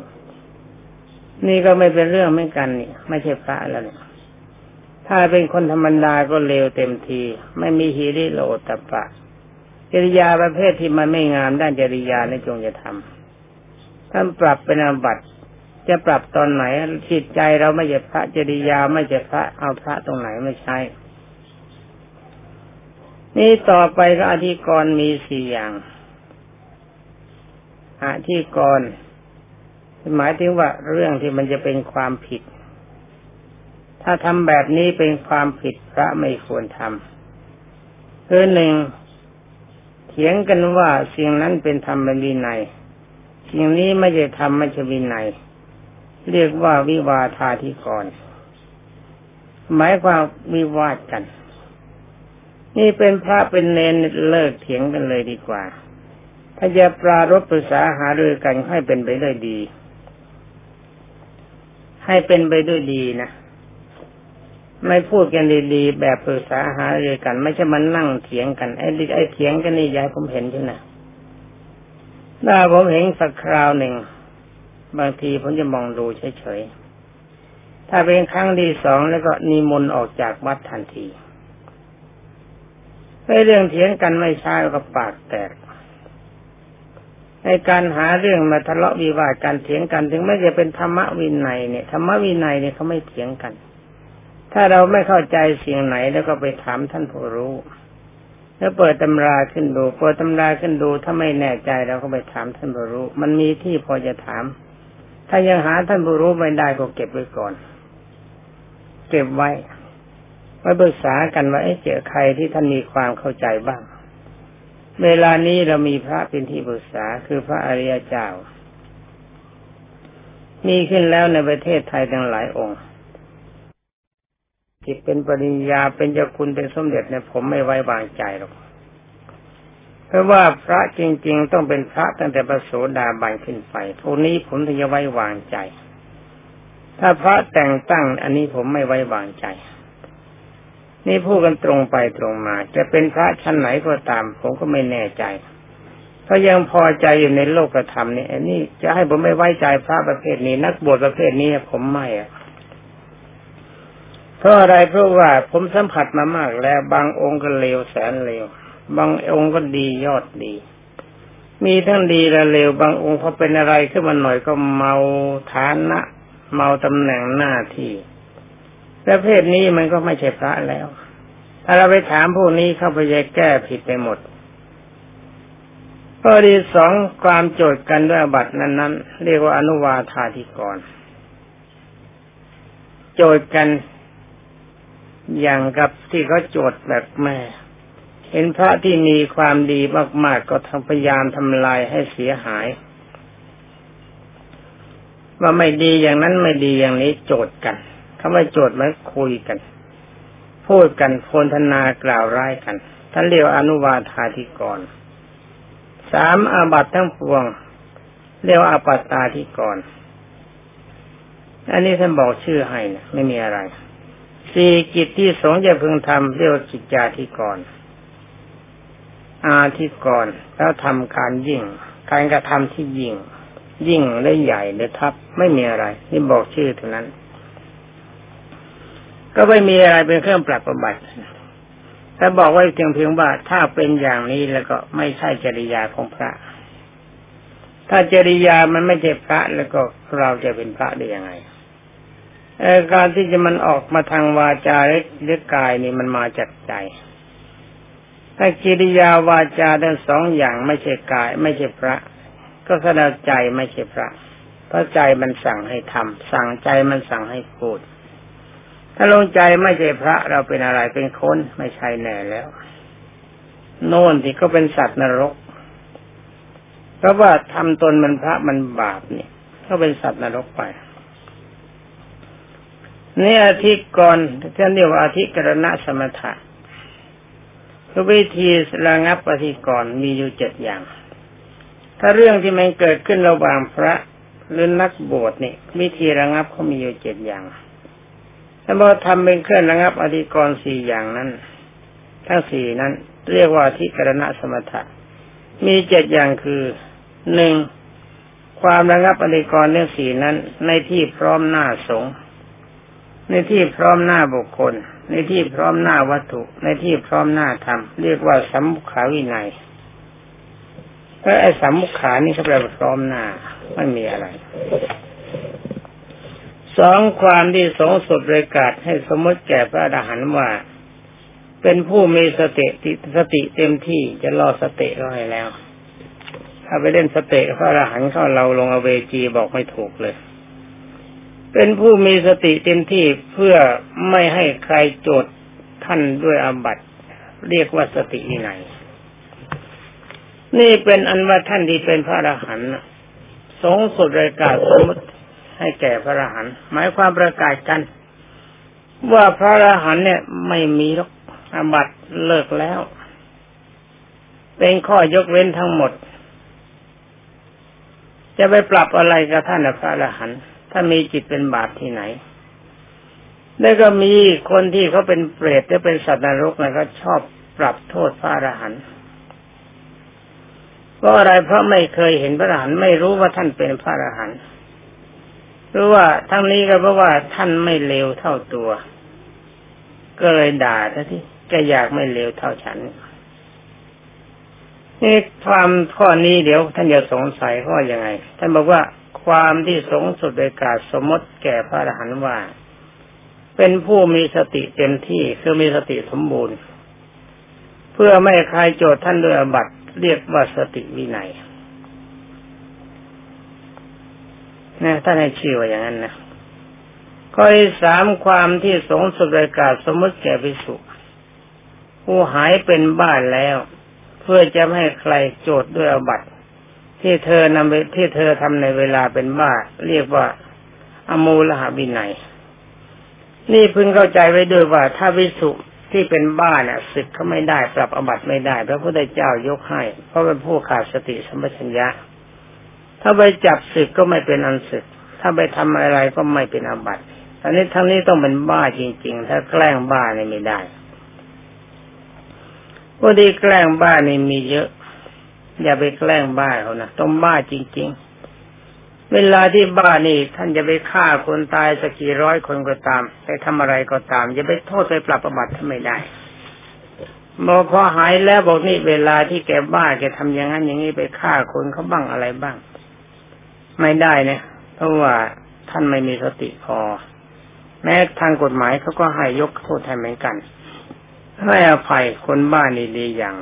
นี่ก็ไม่เป็นเรื่องไม่กันนี่ไม่ใช่พระแล้วเนี่ยถ้าเป็นคนธรรมดาก็เลวเต็มที ไม่มีฮีริโลตปะจริยาประเภทที่มันไม่งามด้านจริยาในจงจะทำท่านปรับเป็นอาบัติจะปรับตอนไหนจิตใจเราไม่ใช่พระจริยาไม่ใช่พระเอาพระตรงไหนไม่ใช่ นี่ต่อไปก็อธิกรณ์มีสี่อย่างอธิกรณ์หมายถึงว่าเรื่องที่มันจะเป็นความผิด ถ้าทำแบบนี้เป็นความผิดพระไม่ควรทำคือหนึ่งเถียงกันว่าสิ่งนั้นเป็นธรรมวินัยสิ่งนี้ไม่ใช่ธรรมไม่ใช่วินัยเรียกว่าวิวาทาธิกร หมายความวิวาทกัน นี่เป็นพระเป็นเนนเลิกเถียงกันเลยดีกว่า ถ้าจะปรารบปรึกษาหารือกันให้เป็นไปด้วยดี ให้เป็นไปด้วยดีนะไม่พูดกันดีๆ แบบปรึกษาหารือกัน ไม่ใช่มันนั่งเถียงกันไอ้ไอ้เถียงกันนี่ยายผมเห็นใช่ไหมถ้าผมเห็นสักคราวหนึ่ง บางทีผมจะมองดูเฉยๆถ้าเป็นครั้งที่สองแล้วก็นิมนต์ออกจากวัดทันที ในเรื่องเถียงกันไม่ช้าก็ปากแตก ในการหาเรื่องมาทะเลาะวิวาทการเถียงกัน ถึงแม้จะเป็นธรรมวินัยเนี่ยธรรมวินัยเนี่ยเขาไม่เถียงกัน ถ้าเราไม่เข้าใจสิ่งไหนแล้วก็ไปถามท่านผู้รู้แล้วเปิดตำราขึ้นดูเปิดตำราขึ้นดูถ้าไม่แน่ใจเราก็ไปถามท่านผู้รู้ มันมีที่พอจะถาม ถ้ายังหาท่านผู้รู้ไม่ได้ก็เก็บไว้ก่อน เก็บไว้ มาปรึกษากันว่าเจอใครที่ท่านมีความเข้าใจบ้าง เวลานี้เรามีพระเป็นที่ปรึกษาคือพระอริยเจ้า มีขึ้นแล้วในประเทศไทยทั้งหลายองค์จิตเป็นปริญญาเป็นเจ้าคุณเป็นสมเด็จเนี่ยผมไม่ไว้วางใจหรอกเพราะว่าพระจริง ๆ ต้องเป็นพระตั้งแต่ประโสดาบันขึ้นไปพวกนี้ผมถึงจะไว้วางใจ ถ้าพระแต่งตั้งอันนี้ผมไม่ไว้วางใจ นี่พูดกันตรงไปตรงมา จะเป็นพระชั้นไหนก็ตาม ผมก็ไม่แน่ใจเพราะยังพอใจอยู่ในโลกธรรมนี่อันนี้จะให้ผมไม่ไว้ใจพระประเภทนี้ นักบวชประเภทนี้ผมไม่อะเพราะอะไรเพราะว่าผมสัมผัสมามากแล้ว บางองค์ก็เลวแสนเลวบางองค์ก็ดียอดดี มีทั้งดีและเลวบางองค์พอเป็นอะไรขึ้นมาหน่อยก็เมาฐานะ เมาตำแหน่งหน้าที่ ประเภทนี้มันก็ไม่ใช่พระแล้ว ถ้าเราไปถามพวกนี้เข้าไปจะแก้ผิดไปหมดข้อที่สองความโจทย์กันด้วยบัตรนั้น ๆ เรียกว่าอนุวาธาธิกร โจทย์กันอย่างกับที่เขาโจทย์แบบแม่ เห็นพระที่มีความดีมาก ๆ ก็ทำพยายามทำลายให้เสียหาย ว่าไม่ดีอย่างนั้นไม่ดีอย่างนี้โจทย์กัน คำว่โจทย์มันคุยกัน พูดกันโพนธนากล่าวร้ายกันท่านเรียกอนุวาธาธิกรสามอาบัตทั้งปวง เรียกว่าอปัตตาธิกรอันนี้ท่านบอกชื่อให้นะไม่มีอะไรสี่กิจที่สงจะพึงทำเรียกว่ากิจจาธิกร อาธิกรแล้วทำการยิ่ง การกระทำที่ยิ่ง ยิ่งและใหญ่และทับไม่มีอะไร นี่บอกชื่อเท่านั้น ก็ไม่มีอะไรเป็นเครื่องปรับประบัติแต่บอกไว้เพียงเพียงว่าถ้าเป็นอย่างนี้แล้วก็ไม่ใช่จริยาของพระ ถ้าจริยามันไม่ใช่พระแล้วก็เราจะเป็นพระได้ยังไงการที่จะมันออกมาทางวาจาหรือกายนี่มันมาจากใจถ้ากิริยาวาจาทั้งสองอย่างไม่ใช่กาย ไม่ใช่พระ ก็แสดงใจไม่ใช่พระ เพราะใจมันสั่งให้ทำสั่งใจมันสั่งให้พูด ถ้าลงใจไม่ใช่พระเราเป็นอะไรเป็นคนไม่ใช่แน่แล้ว โน่นที่ก็เป็นสัตว์นรก เพราะว่าทำตนมันพระมันบาปเนี่ย ก็เป็นสัตว์นรกไปนี่อาทิกรท่านเรียกว่าอาทิกรณะสมถะวิธีระงับอธิกรมีอยู่เจ็ดอย่าง ถ้าเรื่องที่มันเกิดขึ้นระหว่างพระหรือนักบวชนี่วิธีระงับเขามีอยู่เจ็ดอย่าง ถ้าเราทำเป็นเครื่องระงับอธิกรสี่อย่างนั้น ทั้งสี่นั้น เรียกว่าทิกรณะสมถะ มีเจ็ดอย่างคือหนึ่งความระงับอธิกรเรื่องสี่นั้น ในที่พร้อมหน้าสงในที่พร้อมหน้าบุคคล ในที่พร้อมหน้าวัตถุ ในที่พร้อมหน้าธรรม เรียกว่าสัมมุขาวินัยแล้วไอ้สัมมุขานี่เขาแปลว่าพร้อมหน้าไม่มีอะไร สองความที่สงสุดระกาศให้สมมติแก่พระอรหันต์ว่า เป็นผู้มีสติสติเต็มที่จะรอสติก็ให้แล้ว ถ้าไปเล่นสติพระอรหันต์เข้าเราลงอเวจีบอกไม่ถูกเลย เป็นผู้มีสติเต็มที่เพื่อไม่ให้ใครโจทย์ท่านด้วยอาบัติเรียกว่าสติวินัยนี่เป็นอันว่าท่านที่เป็นพระอรหันต์สงสุดรายการสมมติ ให้แก่พระอรหันต์หมายความประกาศกัน ว่าพระอรหันต์เนี่ยไม่มีหรอกอาบัตเลิกแล้ว เป็นข้อยกเว้นทั้งหมด จะไปปรับอะไรกับท่านพระอรหันต์ถ้ามีจิตเป็นบาปที่ไหนแล้วก็มีคนที่เขาเป็นเปรตหรือเป็นสัตว์นรกนะก็ชอบปรับโทษพระอรหันต์เพราะอะไรเพราะไม่เคยเห็นพระอรหันต์ไม่รู้ว่าท่านเป็นพระอรหันต์ รู้ว่าทั้งนี้ก็เพราะว่าท่านไม่เลวเท่าตัว ก็เลยด่าท่านที่แกอยากไม่เลวเท่าฉันนี่ความข้อนี้เดี๋ยวท่านจะสงสัยข้อยังไง ท่านบอกว่าความที่สงสุดโดยกาสมมติแก่พระอรหันต์ว่า เป็นผู้มีสติเต็มที่คือมีสติสมบูรณ์ เพื่อไม่ใครโจทย์ท่านด้วยอบัตเรียกว่าสติวินัย นะท่านให้ชื่อว่าอย่างนั้นนะข้อที่สามความที่สงสุดโดยกาศสมมติแก่พิสุผู้หายเป็นบ้านแล้ว เพื่อจะไม่ให้ใครโจทย์ด้วยอบัตที่เธอนำไปที่เธอทำในเวลาเป็นบ้า เรียกว่า อมูลหาบินัยนี่พึงเข้าใจไว้ด้วยว่า ถ้าวิสุที่เป็นบ้าเนี่ยศึกเขาไม่ได้ปรับอบัตไม่ได้ พระพุทธเจ้ายกให้ เพราะเป็นผู้ขาดสติสัมปชัญญะ ถ้าไปจับศึกก็ไม่เป็นอันศึก ถ้าไปทำอะไรก็ไม่เป็นอบัตอันนี้ทั้งนี้ต้องเป็นบ้าจริง ๆ ถ้าแกล้งบ้าเนี่ยไม่ได้ผู้ที่แกล้งบ้านี่มีเยอะ อย่าไปแกล้งบ้าเขานะต้องบ้าจริง ๆ เวลาที่บ้านี่ ท่านจะไปฆ่าคนตายสักกี่ร้อยคนก็ตาม ไปทำอะไรก็ตามอย่าไปโทษไปปรับประบัติทำไม่ได้บอกพอหายแล้วบอกนี่เวลาที่แกบ้าแกทำอย่างนั้นอย่างนี้ไปฆ่าคนเขาบ้างอะไรบ้าง ไม่ได้เนะเพราะว่าท่านไม่มีสติพอ แม้ทางกฎหมายเขาก็ให้ยกโทษให้เหมือนกันให้อภัยคนบ้านี่ดีอย่าง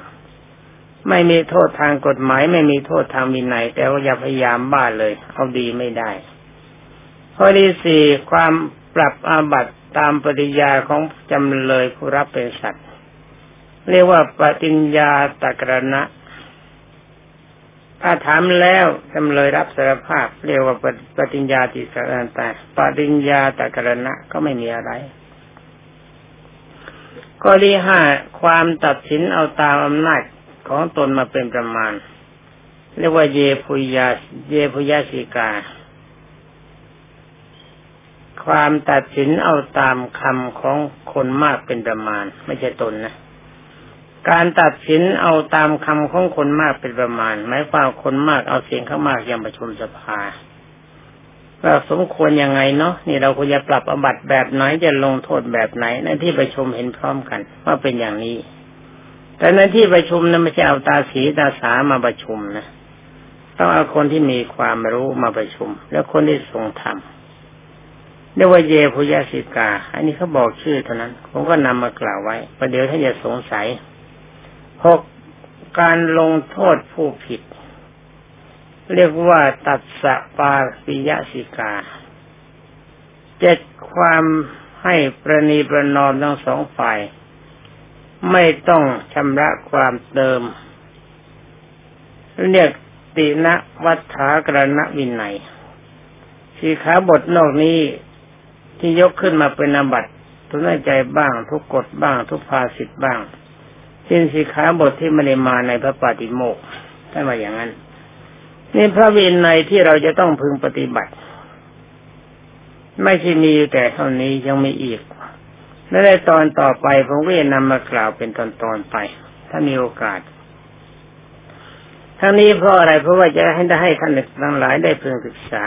ไม่มีโทษทางกฎหมาย ไม่มีโทษทางวินัยแต่ว่าอย่าพยายามบ้าเลยเอาดีไม่ได้ข้อที่สี่ความปรับอาบัติตามปฏิยาของจำเลยผู้รับเป็นสัตว์ เรียกว่าปฏิญญาตกรณะ ถ้าถามแล้วจำเลยรับสารภาพเรียกว่าปฏิญญาติสารแต่ปฏิญญาตกรณะก็ไม่มีอะไรข้อที่ห้าความตัดสินเอาตามอำนาจของตนมาเป็นประมาณ เรียกว่าเยพุยาเยพุยาสิกา ความตัดสินเอาตามคำของคนมากเป็นประมาณ ไม่ใช่ตนนะ การตัดสินเอาตามคำของคนมากเป็นประมาณ หมายความคนมากเอาเสียงข้างมากยังประชุมสภาว่าสมควรยังไงเนาะนี่เราควรจะปรับอบัตแบบไหนจะลงโทษแบบไหนในที่ประชุมเห็นพร้อมกัน ว่าเป็นอย่างนี้ แต่ในที่ประชุมนั้นไม่ใช่เอาตาสีตาสามาประชุมนะต้องเอาคนที่มีความรู้มาประชุม แล้วคนที่ทรงธรรมเรียกว่าเยพุยสิกา อันนี้เขาบอกชื่อเท่านั้น ผมก็นำมากล่าวไว้ประเดี๋ยวท่านจะสงสัย หกการลงโทษผู้ผิด เรียกว่าตัดสะปาปิยสิกา เจ็ดความให้ประนีประนอมทั้งสองฝ่าย ไม่ต้องชำระความเดิม เรียกตินะวัฏฐากรณวินัยสีขาบทนอกนี้ที่ยกขึ้นมาเป็นอาบัติทุนใจบ้างทุกกฎบ้างทุกภาสิทธ์บ้าง สิ้นสีขาบทที่ไม่ได้มาในพระปาติโมกข์ท่านว่าอย่างนั้นนี่พระวินัยที่เราจะต้องพึงปฏิบัติ ไม่ใช่มีแต่เท่านี้ยังมีอีกและในตอนต่อไปผมก็จะนำมากล่าวเป็นตอนๆไป ถ้ามีโอกาส ทั้งนี้เพราะอะไรเพราะว่าจะให้ได้ให้ท่านทั้งหลายได้พึงศึกษา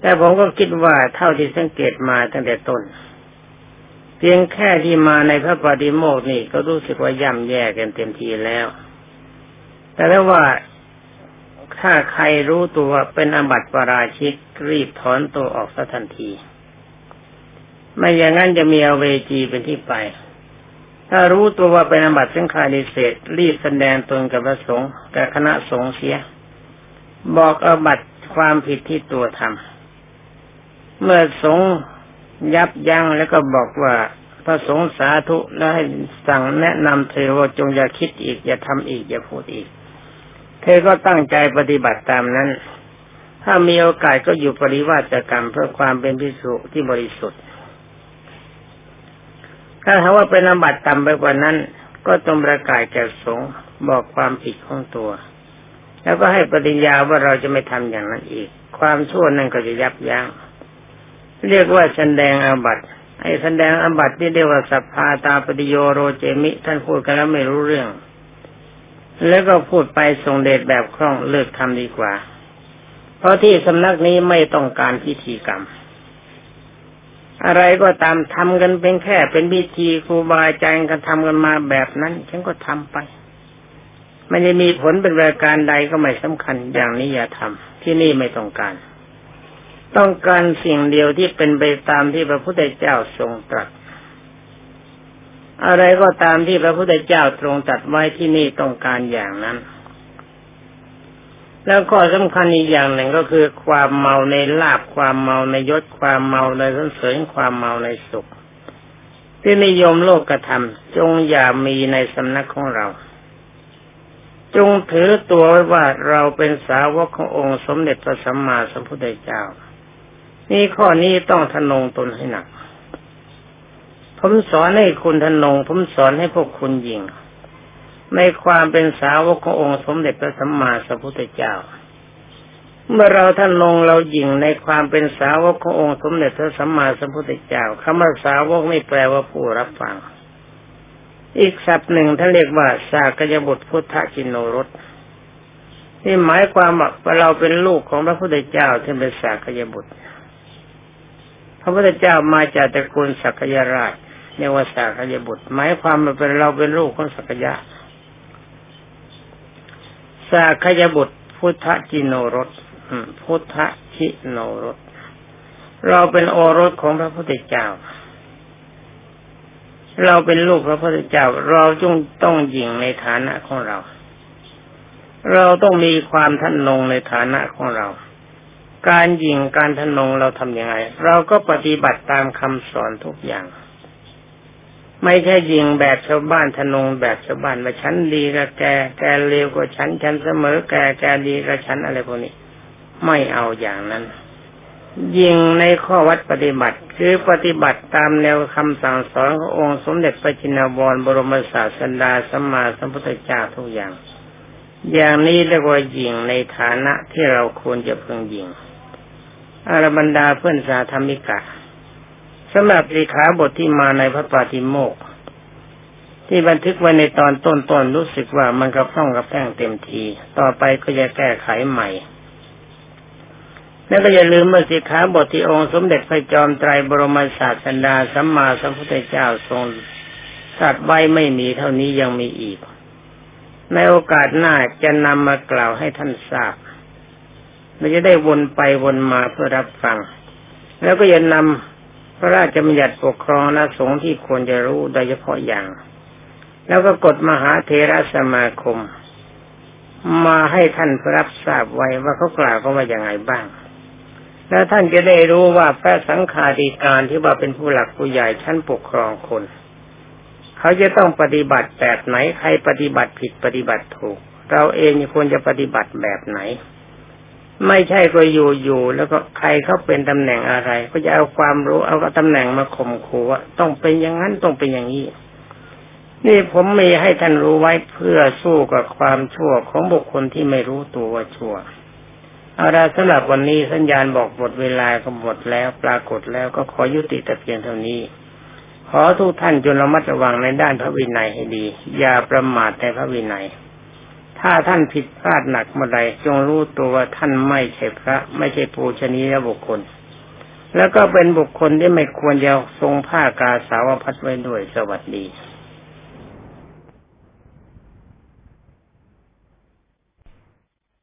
แต่ผมก็คิดว่าเท่าที่สังเกตมาตั้งแต่ต้น เพียงแค่ที่มาในพระปฏิโมกนี่ก็รู้สึกว่าย่ำแย่กันเต็มทีแล้ว แต่ถ้าว่าถ้าใครรู้ตัวเป็นอบัติปราชิกรีบถอนตัวออกสัทันที ไม่อย่างนั้นจะมีอเวจีเป็นที่ไป ถ้ารู้ตัวว่าเป็นอบัติสังฆาดิเศษรีบแสดงตนกับพระสงฆ์กับคณะสงฆ์เสีย บอกอบัติความผิดที่ตัวทำเมื่อสงฆ์ ยับยั้งแล้วก็บอกว่าพระสงฆ์สาธุแล้วให้สั่งแนะนำเธอว่าจงอย่าคิดอีก อย่าทำอีก อย่าพูดอีก เธอก็ตั้งใจปฏิบัติตามนั้น ถ้ามีโอกาสก็อยู่ปริวาสกรรมเพื่อความเป็นพิสุที่บริสุทธิ์ ถ้าหาว่าเป็นอบัติต่ำไปกว่านั้น ก็ต้องประกาศแก่สงฆ์บอกความผิดของตัว แล้วก็ให้ปฏิญาว่าเราจะไม่ทำอย่างนั้นอีก ความชั่วนั้นก็จะยับยัง้ง เรียกว่าแสดงอาบัติไอ้แสดงอาบัติที่เรียกว่าสัพพาตาปฏิโยโรเจมิ ท่านพูดกันแล้วไม่รู้เรื่อง แล้วก็พูดไปส่งเดชแบบคล่องเลิกทำดีกว่า เพราะที่สำนักนี้ไม่ต้องการพิธีกรรม อะไรก็ตามทำกันเป็นแค่เป็นพิธีครูบาอาจารย์กันทำกันมาแบบนั้น ฉันก็ทำไปไม่ได้มีผลเป็นรายการใดก็ไม่สำคัญอย่างนี้อย่าทำที่นี่ไม่ต้องการ ต้องการสิ่งเดียวที่เป็นไปตามที่พระพุทธเจ้าทรงตรัส อะไรก็ตามที่พระพุทธเจ้าตรงตัดไว้ที่นี่ต้องการอย่างนั้น แล้วข้อสำคัญอีกอย่างหนึ่งก็คือ ความเมาในลาบความเมาในยศความเมาในสนเสริญความเมาในสุข ที่นิยมโลกกระทำจงอย่ามีในสำนักของเราจงถือตัวไว้ว่าเราเป็นสาวกขององค์สมเด็จพระสัมมาสัมพุทธเจ้า นี่ข้อนี้ต้องทนงตนให้หนัก ผมสอนให้คุณทนง ผมสอนให้พวกคุณยิง ในความเป็นสาวกขององค์สมเด็จพระสัมมาสัมพุทธเจ้า เมื่อเราท่านลงเรายิงในความเป็นสาวกขององค์สมเด็จพระสัมมาสัมพุทธเจ้าคำว่าสาวกไม่แปลว่าผู้รับฟัง อีกศัพท์หนึ่งท่านเรียกว่า สากยบุตรพุทธจินโนรสนี่หมายความว่าเราเป็นลูกของพระพุทธเจ้าที่เป็นสากยบุตร ระพุทธเจ้ามาจากตระกูลสักยราชเรียกว่าสากยบุตร หมายความว่าเป็นเราเป็นลูกของสักยะสากยบุตร พุทธจิโนรสพุทธชิโนรสเราเป็นโอรสของพระพุทธเจ้า เราเป็นลูกพระพุทธเจ้า เราจงต้องยิงในฐานะของเรา เราต้องมีความท่านลงในฐานะของเรา การยิงการทนงเราทำยังไง เราก็ปฏิบัติตามคำสอนทุกอย่าง ไม่ใช่ยิงแบบชาวบ้านทนงแบบชาวบ้านว่าฉันดีกับแก แกเลวกว่าฉัน ฉันเสมอแก แกดีกับฉันอะไรพวกนี้ ไม่เอาอย่างนั้น ยิงในข้อวัดปฏิบัติ คือปฏิบัติตามแนวคำสั่งสอนขององค์สมเด็จพระจินวรบรมศาสดาสัมมาสัมพุทธเจ้าทุกอย่าง อย่างนี้เรียกว่ายิงในฐานะที่เราควรจะพึงยิง อารบรรดาเพื่อนสาธรรมิกะสำหรับสีขาบทที่มาในพระปาติโมก ที่บันทึกไว้ในตอนต้นๆรู้สึกว่ามันกระพ้องกระแป้งเต็มที ต่อไปก็จะแก้ไขใหม่แล้วก็อย่าลืมเมื่อสิขาบทที่องค์สมเด็จพระจอมไตรบรมศาสดาสัมมาสัมพุทธเจ้าทรงสัตว์ไว้ไม่มีเท่านี้ยังมีอีก ในโอกาสหน้าจะนำมากล่าวให้ท่านทราบ เราจะได้วนไปวนมาเพื่อรับฟัง แล้วก็จะนำพระราชบัญญัติปกครองนะสงฆ์ที่ควรจะรู้โดยเฉพาะอย่าง แล้วก็กฎมหาเทระสมาคม มาให้ท่านรับทราบไว้ว่าเขากล่าวก็ว่าอย่างไงบ้าง แล้วท่านจะได้รู้ว่าพระสังฆาธิการที่ว่าเป็นผู้หลักผู้ใหญ่ชั้นปกครองคนเขาจะต้องปฏิบัติแบบไหน ใครปฏิบัติผิดปฏิบัติถูก เราเองควรจะปฏิบัติแบบไหน ไม่ใช่ก็อยู่อยู่แล้วก็ใครเขาเป็นตำแหน่งอะไร ก็จะเอาความรู้เอาตำแหน่งมาข่มขู่ว่าต้องเป็นอย่างนั้นต้องเป็นอย่างนี้นี่ผมมีให้ท่านรู้ไว้เพื่อสู้กับความชั่วของบุคคลที่ไม่รู้ตัวว่าชั่วเอาละสำหรับวันนี้สัญญาณบอกหมดเวลาก็หมดแล้วปรากฏแล้วก็ขอยุติแต่เพียงเท่านี้ ขอทุกท่านจงระมัดระวังในด้านพระวินัยให้ดี อย่าประมาทในพระวินัย ถ้าท่านผิดพลาดหนักเมื่อใดจงรู้ตัวว่าท่านไม่ใช่พระ ไม่ใช่ปูชนียบุคคล แล้วก็เป็นบุคคลที่ไม่ควรจะทรงผ้ากาสาวพัดไว้ด้วยสวัสดี